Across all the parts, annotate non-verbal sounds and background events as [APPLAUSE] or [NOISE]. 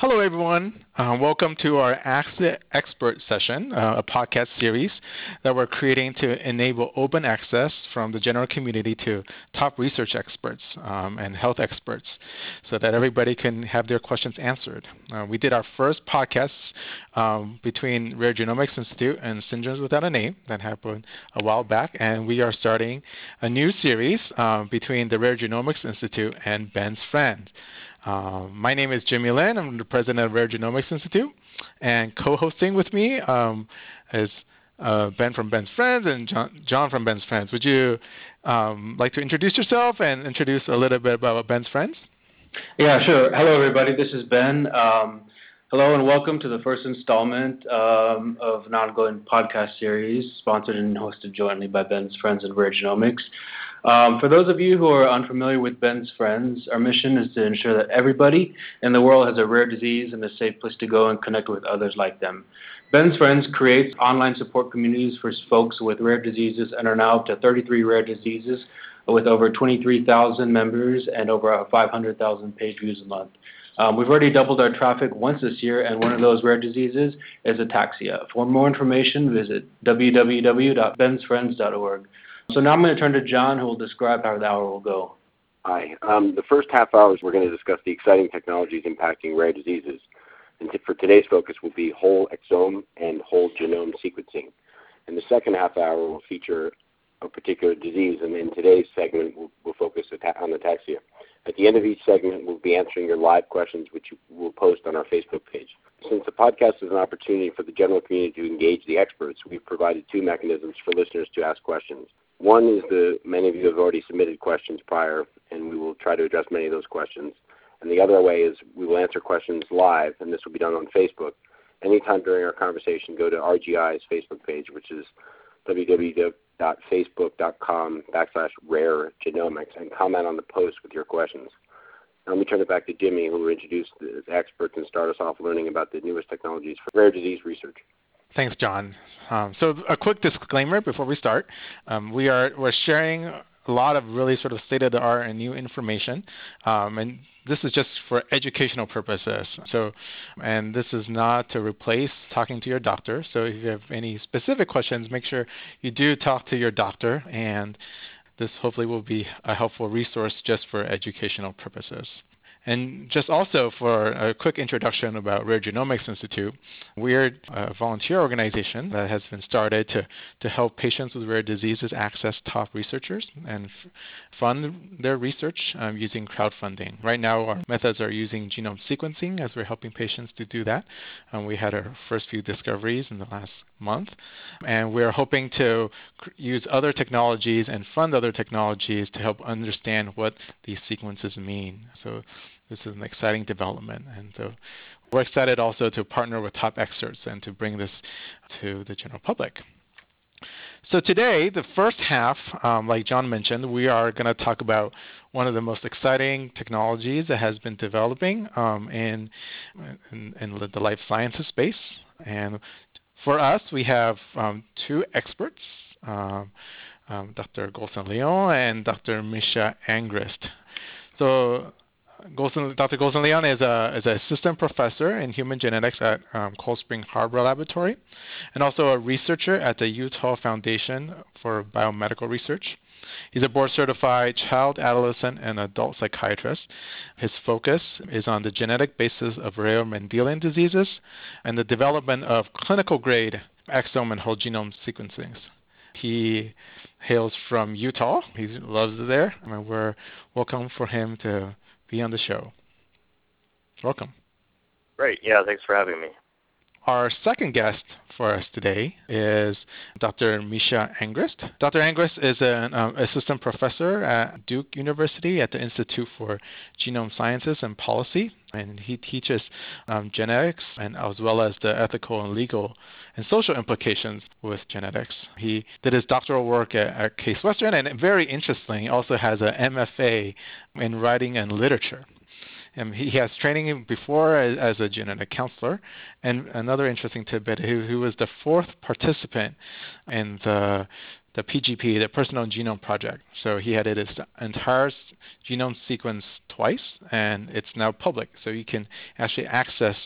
Hello, everyone. Uh, welcome to our the Expert session, uh, a podcast series that we're creating to enable open access from the general community to top research experts um, and health experts so that everybody can have their questions answered. Uh, we did our first podcast um, between Rare Genomics Institute and Syndromes Without a Name that happened a while back, and we are starting a new series uh, between the Rare Genomics Institute and Ben's Friends. Uh, my name is Jimmy Lin. I'm the president of Rare Genomics Institute, and co-hosting with me um, is uh, Ben from Ben's Friends and John, John from Ben's Friends. Would you um, like to introduce yourself and introduce a little bit about Ben's Friends? Yeah, sure. Hello, everybody. This is Ben. Um, hello, and welcome to the first installment um, of an ongoing podcast series sponsored and hosted jointly by Ben's Friends and Rare Genomics. Um, for those of you who are unfamiliar with Ben's Friends, our mission is to ensure that everybody in the world has a rare disease and a safe place to go and connect with others like them. Ben's Friends creates online support communities for folks with rare diseases and are now up to 33 rare diseases with over 23,000 members and over 500,000 page views a month. Um, we've already doubled our traffic once this year, and one of those rare diseases is ataxia. For more information, visit www.bensfriends.org. So now I'm going to turn to John, who will describe how the hour will go. Hi. Um, the first half hours, we're going to discuss the exciting technologies impacting rare diseases. And t- for today's focus will be whole exome and whole genome sequencing. And the second half hour will feature a particular disease, and in today's segment, we'll, we'll focus on ataxia. At the end of each segment, we'll be answering your live questions, which we'll post on our Facebook page. Since the podcast is an opportunity for the general community to engage the experts, we've provided two mechanisms for listeners to ask questions. One is the many of you have already submitted questions prior, and we will try to address many of those questions. And the other way is we will answer questions live, and this will be done on Facebook. Anytime during our conversation, go to RGI's Facebook page, which is www.facebook.com backslash rare genomics, and comment on the post with your questions. Now let me turn it back to Jimmy, who will introduce the experts and start us off learning about the newest technologies for rare disease research. Thanks, John. Um, so a quick disclaimer before we start. Um, we are we're sharing a lot of really sort of state-of-the-art and new information, um, and this is just for educational purposes. So, and this is not to replace talking to your doctor. So if you have any specific questions, make sure you do talk to your doctor, and this hopefully will be a helpful resource just for educational purposes. And just also for a quick introduction about Rare Genomics Institute, we're a volunteer organization that has been started to, to help patients with rare diseases access top researchers and f- fund their research um, using crowdfunding. Right now, our methods are using genome sequencing as we're helping patients to do that. Um, we had our first few discoveries in the last month, and we're hoping to cr- use other technologies and fund other technologies to help understand what these sequences mean. So this is an exciting development. And so we're excited also to partner with top experts and to bring this to the general public. So today, the first half, um, like John mentioned, we are going to talk about one of the most exciting technologies that has been developing um, in, in, in, the life sciences space. And for us, we have um, two experts, um, um, Dr. Gholson Lyon and Dr. Misha Angrist. So Dr. Gholson Lyon is a is an assistant professor in human genetics at um, Cold Spring Harbor Laboratory, and also a researcher at the Utah Foundation for Biomedical Research. He's a board certified child, adolescent, and adult psychiatrist. His focus is on the genetic basis of rare Mendelian diseases and the development of clinical grade exome and whole genome sequencing. He hails from Utah. He loves it there, we're welcome for him to be on the show. Welcome. Great. Yeah, thanks for having me. Our second guest for us today is Dr. Misha Angrist. Dr. Angrist is an um, assistant professor at Duke University at the Institute for Genome Sciences and Policy, and he teaches um, genetics and as well as the ethical and legal and social implications with genetics. He did his doctoral work at, at Case Western, and very interestingly, also has an MFA in writing and literature. Um, he has training before as, as, a genetic counselor. And another interesting tidbit, he, he was the fourth participant in the the PGP, the Personal Genome Project. So he had his entire genome sequence twice, and it's now public. So you can actually access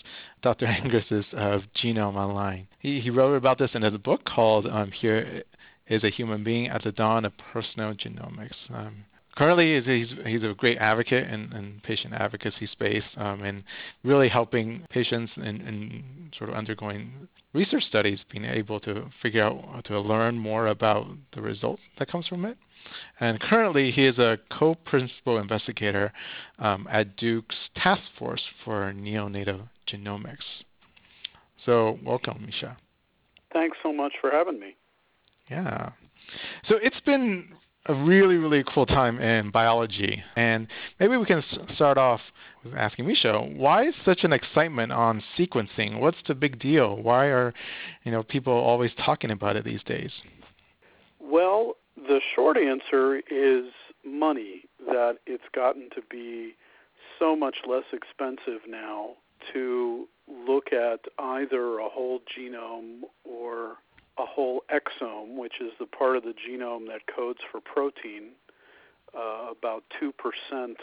Dr. [LAUGHS] Angrist's uh, genome online. He, he wrote about this in his book called um, Here is a Human Being at the Dawn of Personal Genomics. Um, currently he's, he's a great advocate in, in patient advocacy space um, and really helping patients in, in, sort of undergoing research studies being able to figure out to learn more about the results that comes from it. And currently he is a co-principal investigator um, at Duke's Task Force for Neonatal Genomics. So welcome, Misha. Thanks so much for having me. Yeah. So it's been a really, really cool time in biology. And maybe we can start off with asking Misha, why is such an excitement on sequencing? What's the big deal? Why are you know people always talking about it these days? Well, the short answer is money. That it's gotten to be so much less expensive now to look at either a whole genome or a whole exome, which is the part of the genome that codes for protein, uh, about 2%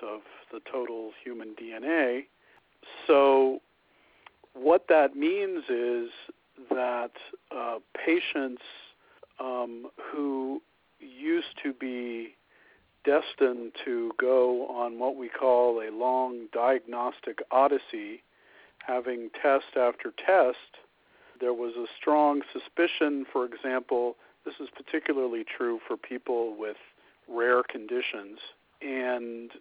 of the total human DNA. So, what that means is that uh, patients um, who used to be destined to go on what we call a long diagnostic odyssey, having test after test, there was a strong suspicion, for example, this is particularly true for people with rare conditions, and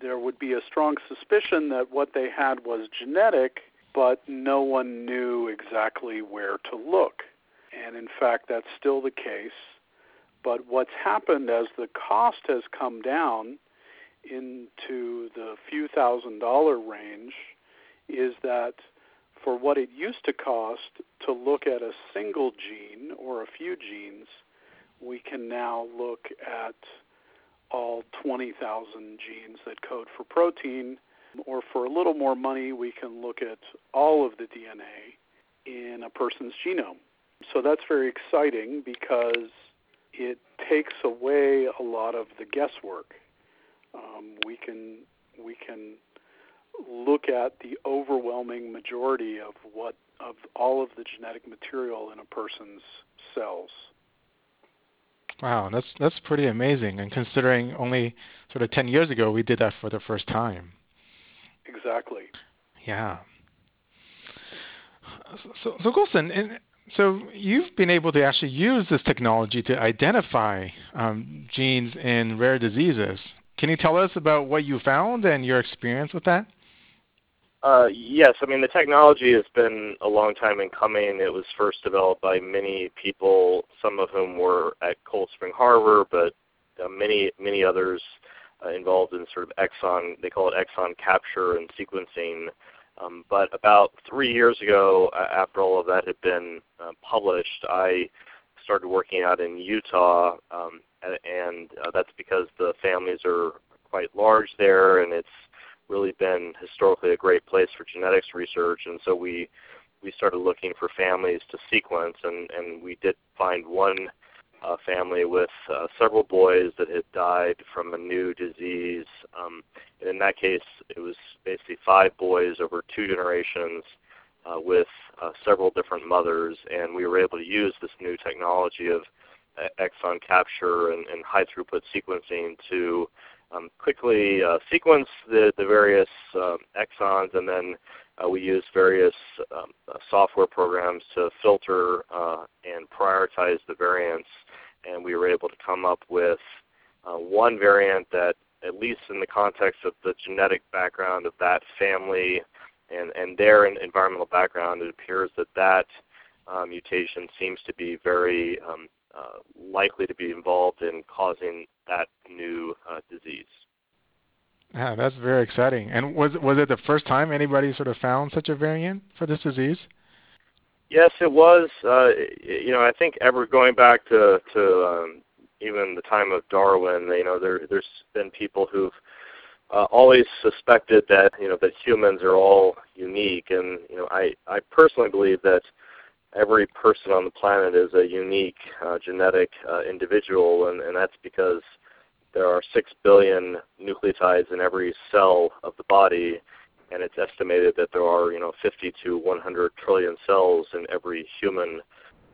there would be a strong suspicion that what they had was genetic, but no one knew exactly where to look. And in fact, that's still the case. But what's happened as the cost has come down into the few thousand dollar range is that for what it used to cost to look at a single gene or a few genes, we can now look at all 20,000 genes that code for protein, or for a little more money, we can look at all of the DNA in a person's genome. So that's very exciting because it takes away a lot of the guesswork. Um, we can we can look at the overwhelming majority of what of all of the genetic material in a person's cells. Wow, that's that's pretty amazing. And considering only sort of 10 years ago we did that for the first time. Exactly. Yeah. So, so Gholson, so you've been able to actually use this technology to identify um, genes in rare diseases. Can you tell us about what you found and your experience with that? Uh, yes, I mean the technology has been a long time in coming. It was first developed by many people, some of whom were at Cold Spring Harbor, but uh, many many others uh, involved in sort of exon. They call it exon capture and sequencing. Um, but about three years ago, after all of that had been uh, published, I started working out in Utah, um, and, and uh, that's because the families are quite large there, and it's really been historically a great place for genetics research, and so we we started looking for families to sequence, and and we did find one uh, family with uh, several boys that had died from a new disease. Um, in that case, it was basically five boys over two generations uh, with uh, several different mothers, and we were able to use this new technology of uh, exon capture and, and high throughput sequencing to um, quickly uh, sequence the, the various um, exons, and then uh, we use various um, uh, software programs to filter uh, and prioritize the variants. And we were able to come up with uh, one variant that, at least in the context of the genetic background of that family and, and their environmental background, it appears that that uh, mutation seems to be very um, uh, likely to be involved in causing that new uh, disease. Yeah, that's very exciting. And was was it the first time anybody sort of found such a variant for this disease? Yes, it was. Uh, you know, I think ever going back to to um, even the time of Darwin, you know, there there's been people who've uh, always suspected that you know that humans are all unique, and you know, I I personally believe that every person on the planet is a unique uh, genetic uh, individual, and, and that's because there are six billion nucleotides in every cell of the body, and it's estimated that there are you know 50 to 100 trillion cells in every human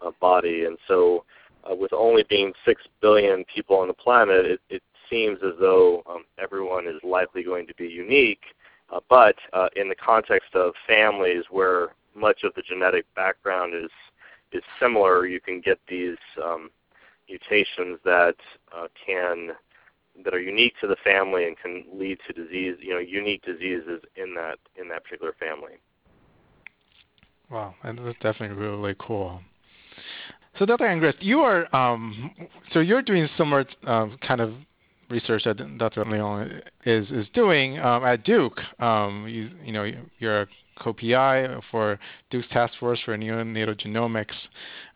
uh, body, and so uh, with only being six billion people on the planet, it, it seems as though um, everyone is likely going to be unique. Uh, but uh, in the context of families where much of the genetic background is is similar, you can get these um, mutations that uh, can that are unique to the family and can lead to disease, you know, unique diseases in that in that particular family. Wow, and that's definitely really, cool. So, Dr. Angrist, you are um, so you're doing similar um, kind of research that Dr. Lyon is is doing um, at Duke. Um, you you know you're a co-PI for Duke's Task Force for Neonatal Genomics.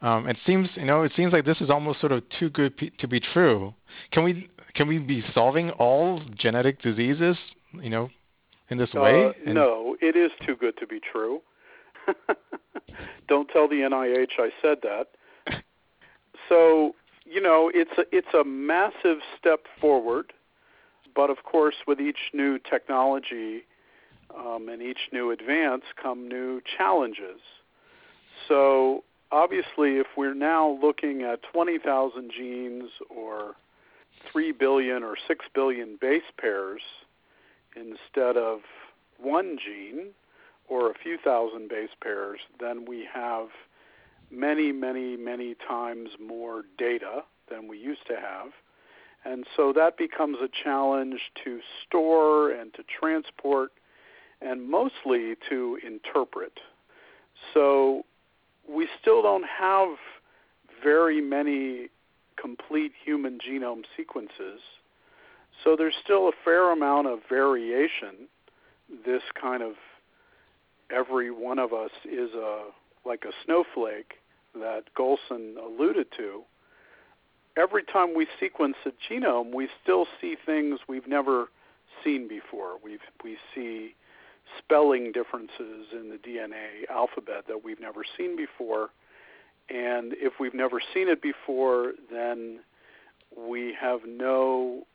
Um, it seems you know it seems like this is almost sort of too good p- to be true. Can we can we be solving all genetic diseases you know in this uh, way? And no, it is too good to be true. [LAUGHS] Don't tell the NIH I said that. So you know, it's a, it's a massive step forward, but of course, with each new technology um, and each new advance come new challenges. So obviously, if we're now looking at 20,000 genes or 3 billion or 6 billion base pairs instead of one gene or a few thousand base pairs, then we have many, many, many times more data than we used to have. And so that becomes a challenge to store and to transport and mostly to interpret. So we still don't have very many complete human genome sequences. So there's still a fair amount of variation. This kind of every one of us is a like a snowflake that Gholson alluded to, every time we sequence a genome, we still see things we've never seen before. We we see spelling differences in the DNA alphabet that we've never seen before. And if we've never seen it before, then we have no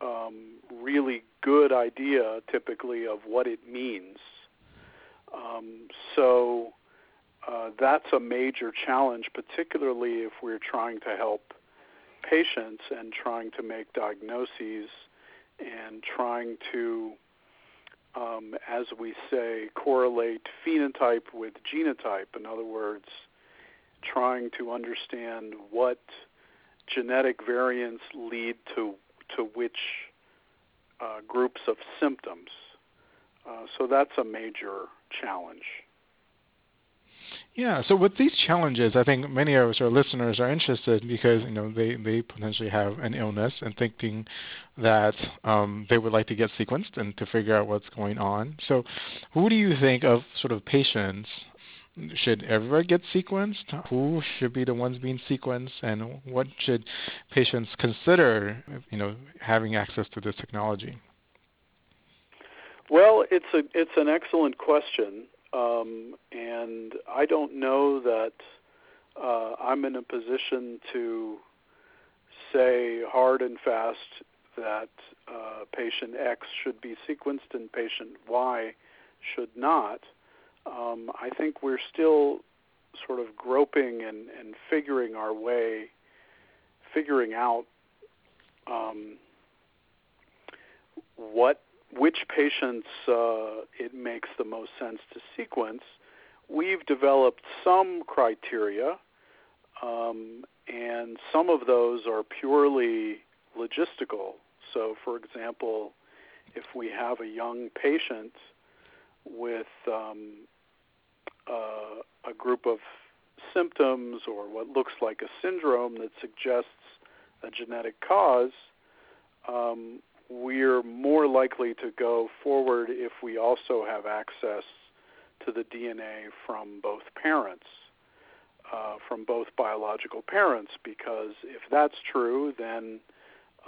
um, really good idea typically of what it means. Um, so uh, that's a major challenge, particularly if we're trying to help patients and trying to make diagnoses and trying to, um, as we say, correlate phenotype with genotype. In other words, trying to understand what genetic variants lead to to which uh, groups of symptoms. Uh, so that's a major challenge. Yeah. So with these challenges, I think many of our listeners are interested because you know they, they potentially have an illness and thinking that um, they would like to get sequenced and to figure out what's going on. So, who do you think of sort of patients? Should everyone get sequenced? Who should be the ones being sequenced, and what should patients consider? You know, having access to this technology. Well, it's a it's an excellent question. Um, and I don't know that uh, I'm in a position to say hard and fast that uh, patient X should be sequenced and patient Y should not. Um, I think we're still sort of groping and, and figuring our way, figuring out um, what which patients uh, it makes the most sense to sequence, we've developed some criteria, um, and some of those are purely logistical. So, for example, if we have a young patient with um, uh, a group of symptoms or what looks like a syndrome that suggests a genetic cause, um, we're more likely to go forward if we also have access to the DNA from both parents, uh, from both biological parents, because if that's true, then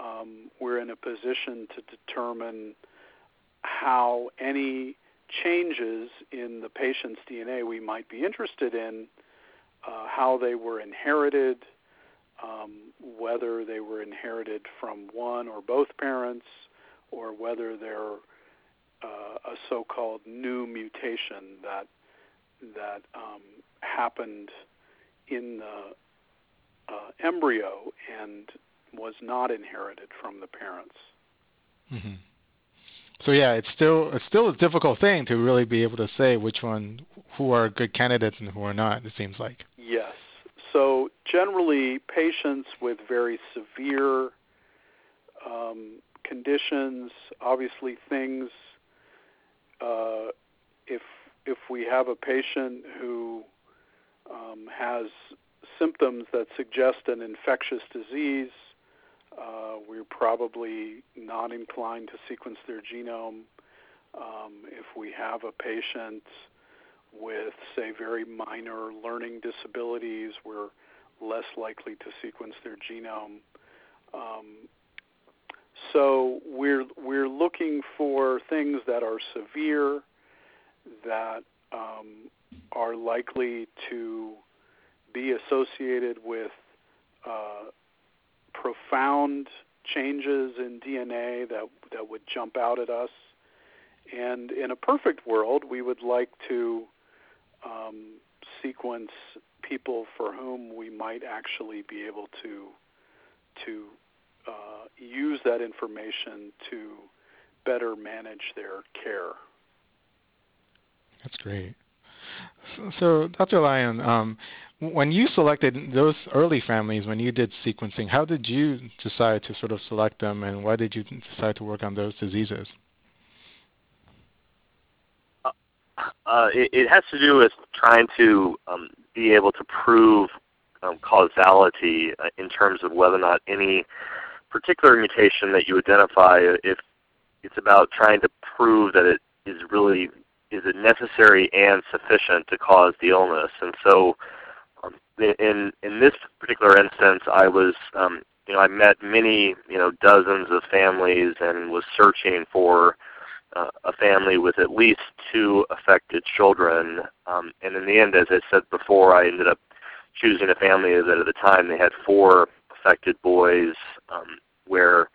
um, we're in a position to determine how any changes in the patient's DNA we might be interested in uh, how they were inherited, um, whether they were inherited from one or both parents, or whether they're uh, a so-called new mutation that that um, happened in the uh, embryo and was not inherited from the parents. Mm-hmm. So yeah, it's still it's still a difficult thing to really be able to say which one who are good candidates and who are not. It seems like. Yes. Generally, patients with very severe um, conditions, obviously things. Uh, if if we have a patient who um, has symptoms that suggest an infectious disease, uh, we're probably not inclined to sequence their genome. Um, if we have a patient with, say, very minor learning disabilities, we're less likely to sequence their genome. Um, so we're we're looking for things that are severe, that um, are likely to be associated with uh, profound changes in DNA that that would jump out at us. And in a perfect world, we would like to um, sequence people for whom we might actually be able to to uh, use that information to better manage their care. That's great. So, so Dr. Lyon, um, when you selected those early families, when you did sequencing, how did you decide to sort of select them, and why did you decide to work on those diseases? Uh, uh, it, it, has to do with trying to um, be able to prove um, causality uh, in terms of whether or not any particular mutation that you identify, if it's about trying to prove that it is really is it necessary and sufficient to cause the illness. And so, um, in in this particular instance, I was um, you know I met many you know dozens of families and was searching for uh, a family with at least two affected children. Um, and in the end, as I said before, I ended up choosing a family that at the time they had four affected boys, um, where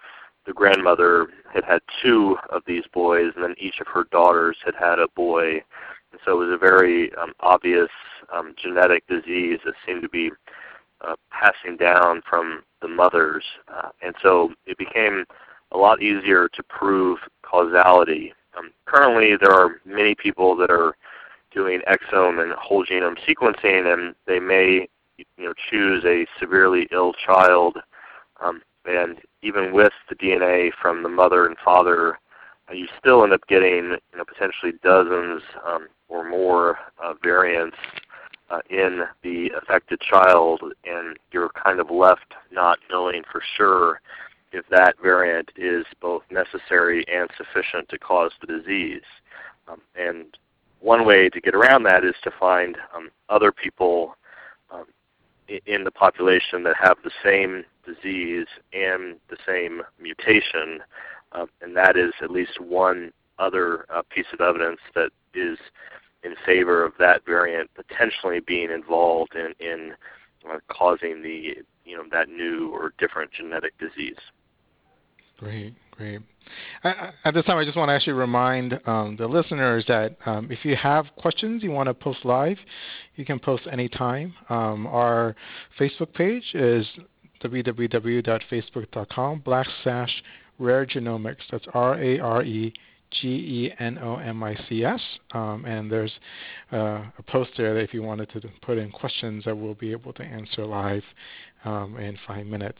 the grandmother had had two of these boys, and then each of her daughters had had a boy. And so it was a very um, obvious um, genetic disease that seemed to be uh, passing down from the mothers. Uh, and so it became a lot easier to prove causality. Um, currently, there are many people that are doing exome and whole genome sequencing, and they may you know, choose a severely ill child um, and even with the DNA from the mother and father, uh, you still end up getting you know, potentially dozens um, or more uh, variants uh, in the affected child, and you're kind of left not knowing for sure if that variant is both necessary and sufficient to cause the disease. Um, and one way to get around that is to find um, other people um, in the population that have the same disease and the same mutation, uh, and that is at least one other uh, piece of evidence that is in favor of that variant potentially being involved in, in uh, causing the you know that new or different genetic disease. Great, great. At this time, I just want to actually remind um, the listeners that um, if you have questions you want to post live, you can post anytime. Um, our Facebook page is www.facebook.com backslash rare genomics. That's R A R E G E N O M I C S. Um, and there's uh, a post there that if you wanted to put in questions that we'll be able to answer live um, in five minutes.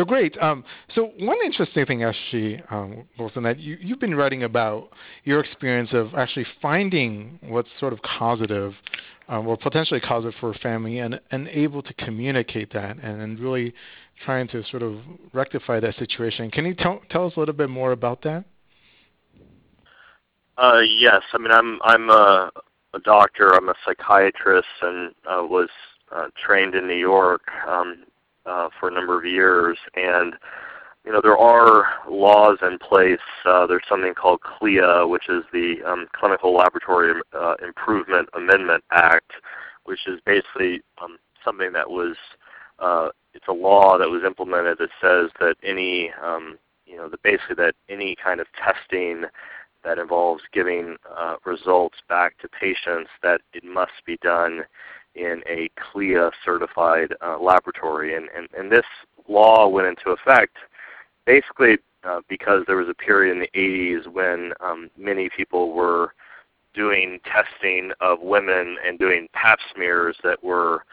So great. Um, so one interesting thing, actually, um, Gholson, that you, you've been writing about your experience of actually finding what's sort of causative um, or potentially causative for a family and, and able to communicate that and, and really trying to sort of rectify that situation. Can you tell, tell us a little bit more about that? Uh, yes. I mean, I'm, I'm a, a doctor. I'm a psychiatrist and uh, was uh, trained in New York um, uh, for a number of years. And you know there are laws in place. Uh, there's something called CLIA, which is the um, Clinical Laboratory uh, Improvement Amendment Act, which is basically um, something that was uh, it's a law that was implemented that says that any um, you know that basically that any kind of testing that involves giving uh, results back to patients that it must be done in a CLIA certified uh, laboratory. And, and and this law went into effect basically uh, because there was a period in the 80s when um, many people were doing testing of women and doing pap smears that were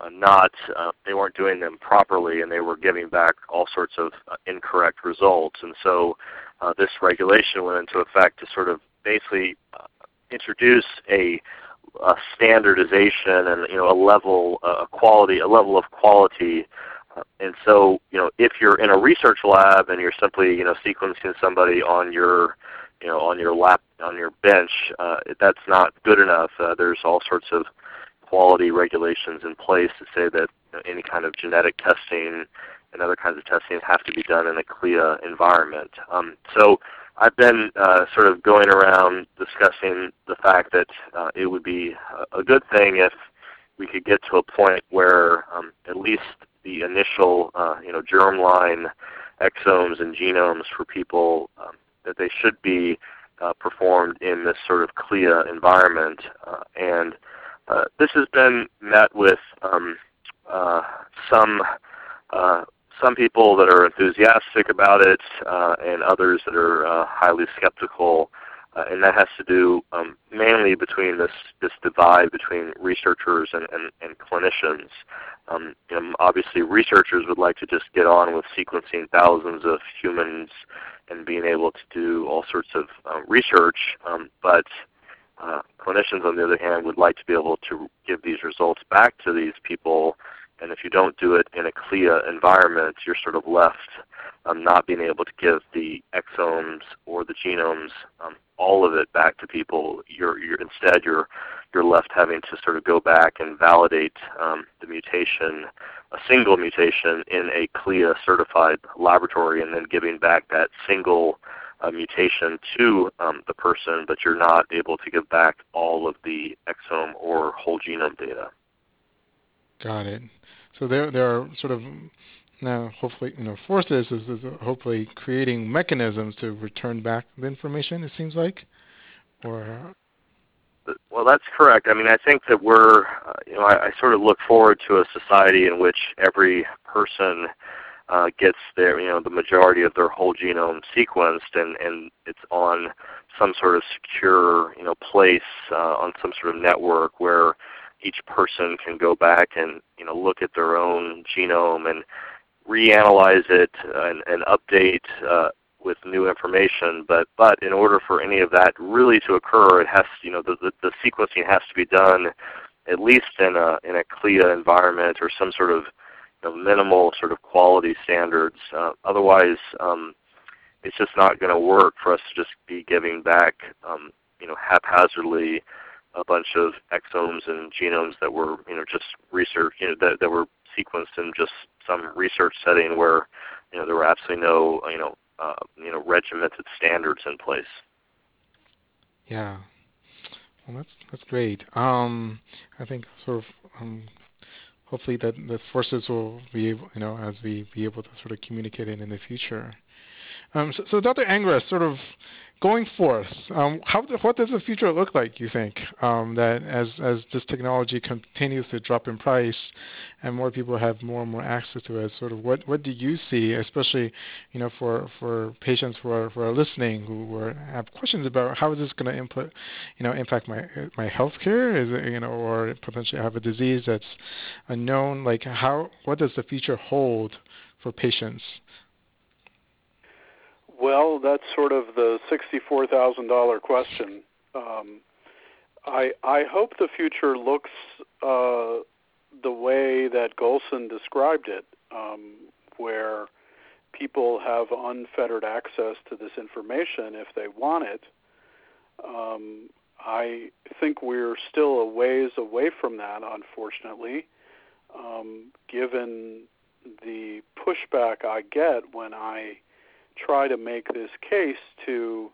uh, not uh, they weren't doing them properly and they were giving back all sorts of uh, incorrect results. And so uh, this regulation went into effect to sort of basically uh, introduce a, a standardization and you know a level a quality a level of quality and so you know if you're in a research lab and you're simply you know sequencing somebody on your you know on your lap on your bench uh, that's not good enough uh, there's all sorts of quality regulations in place to say that you know, any kind of genetic testing and other kinds of testing have to be done in a CLIA environment. Um, so I've been uh, sort of going around discussing the fact that uh, it would be a good thing if we could get to a point where um, at least the initial, uh, you know, germline exomes and genomes for people um, that they should be uh, performed in this sort of CLIA environment, uh, and uh, this has been met with um, uh, some uh, some people that are enthusiastic about it, uh, and others that are uh, highly skeptical. Uh, and that has to do um, mainly between this this divide between researchers and, and, and clinicians. Um, obviously, researchers would like to just get on with sequencing thousands of humans and being able to do all sorts of uh, research, um, but uh, clinicians, on the other hand, would like to be able to give these results back to these people. And if you don't do it in a CLIA environment, you're sort of left um, not being able to give the exomes or the genomes um, all of it back to people. You're, you're instead you're you're left having to sort of go back and validate um, the mutation, a single mutation in a CLIA certified laboratory, and then giving back that single a mutation to um, the person, but you're not able to give back all of the exome or whole genome data. Got it. So there, there are sort of now hopefully you know forces is, is hopefully creating mechanisms to return back the information. It seems like, or well, that's correct. I mean, I think that we're, uh, you know, I, I sort of look forward to a society in which every person uh, gets their you know the majority of their whole genome sequenced and and it's on some sort of secure you know place uh, on some sort of network where each person can go back and you know look at their own genome and reanalyze it and, and update uh, with new information. But but in order for any of that really to occur, it has you know the, the, the sequencing has to be done at least in a in a CLIA environment or some sort of know, minimal sort of quality standards. Uh, otherwise, um, it's just not going to work for us to just be giving back, um, you know, haphazardly a bunch of exomes and genomes that were, you know, just research, you know, that, that were sequenced in just some research setting where, you know, there were absolutely no, you know, uh, you know, regimented standards in place. Yeah. Well, that's that's great. Um, I think sort of um, hopefully that the forces will be able, you know, as we be able to sort of communicate it in the future. Um, so, so, Dr. Angrist, sort of going forth, um, how, what does the future look like? You think um, that as as this technology continues to drop in price, and more people have more and more access to it, sort of what what do you see, especially you know for for patients who are who are listening who are, have questions about how is this going to input, you know, impact my my health care, is it you know, or potentially have a disease that's unknown? Like how what does the future hold for patients? Well, that's sort of the sixty-four thousand dollar question. Um, I I hope the future looks uh, the way that Gholson described it, um, where people have unfettered access to this information if they want it. Um, I think we're still a ways away from that, unfortunately, um, given the pushback I get when I try to make this case to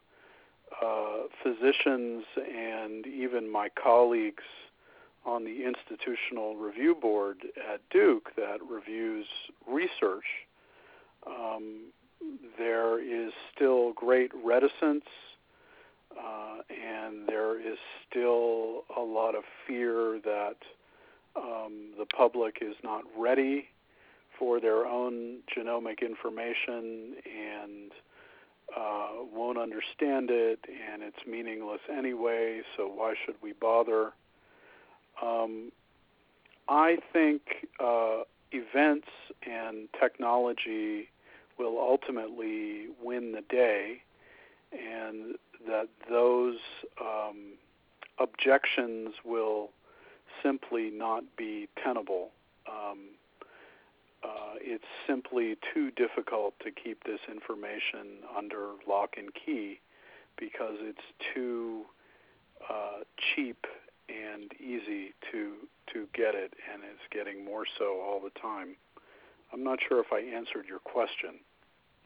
uh, physicians and even my colleagues on the institutional review board at Duke that reviews research, um, there is still great reticence uh, and there is still a lot of fear that um, the public is not ready for their own genomic information and uh, won't understand it, and it's meaningless anyway, so why should we bother? Um, I think uh, events and technology will ultimately win the day, and that those um, objections will simply not be tenable. Um, uh, it's simply too difficult to keep this information under lock and key because it's too uh, cheap and easy to to get it, and it's getting more so all the time. I'm not sure if I answered your question.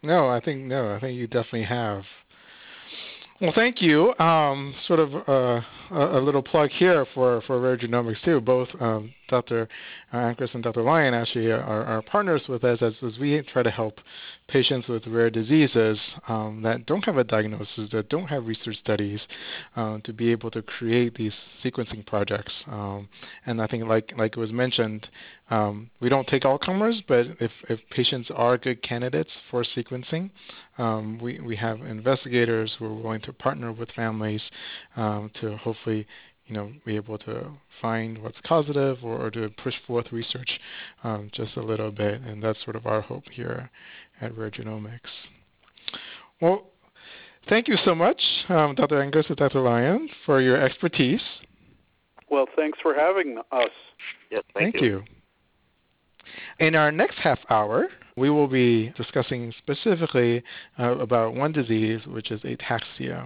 No, I think no, I think you definitely have. Well, thank you. Um, sort of uh, a, little plug here for, for Rare Genomics too. Both um, Dr. Angrist and Dr. Lyon actually are, are partners with us as, as, we try to help patients with rare diseases um, that don't have a diagnosis, that don't have research studies, uh, to be able to create these sequencing projects. Um, and I think, like like it was mentioned, um, we don't take all comers, but if, if patients are good candidates for sequencing, um, we, we have investigators who are willing to partner with families um, to hopefully you know, be able to find what's causative or, or to push forth research um, just a little bit. And that's sort of our hope here at Rare Genomics. Well, thank you so much, um, Dr. Angrist and Dr. Lyon, for your expertise. Well, thanks for having us. Yes, thank, thank you. you. In our next half hour, we will be discussing specifically uh, about one disease, which is ataxia.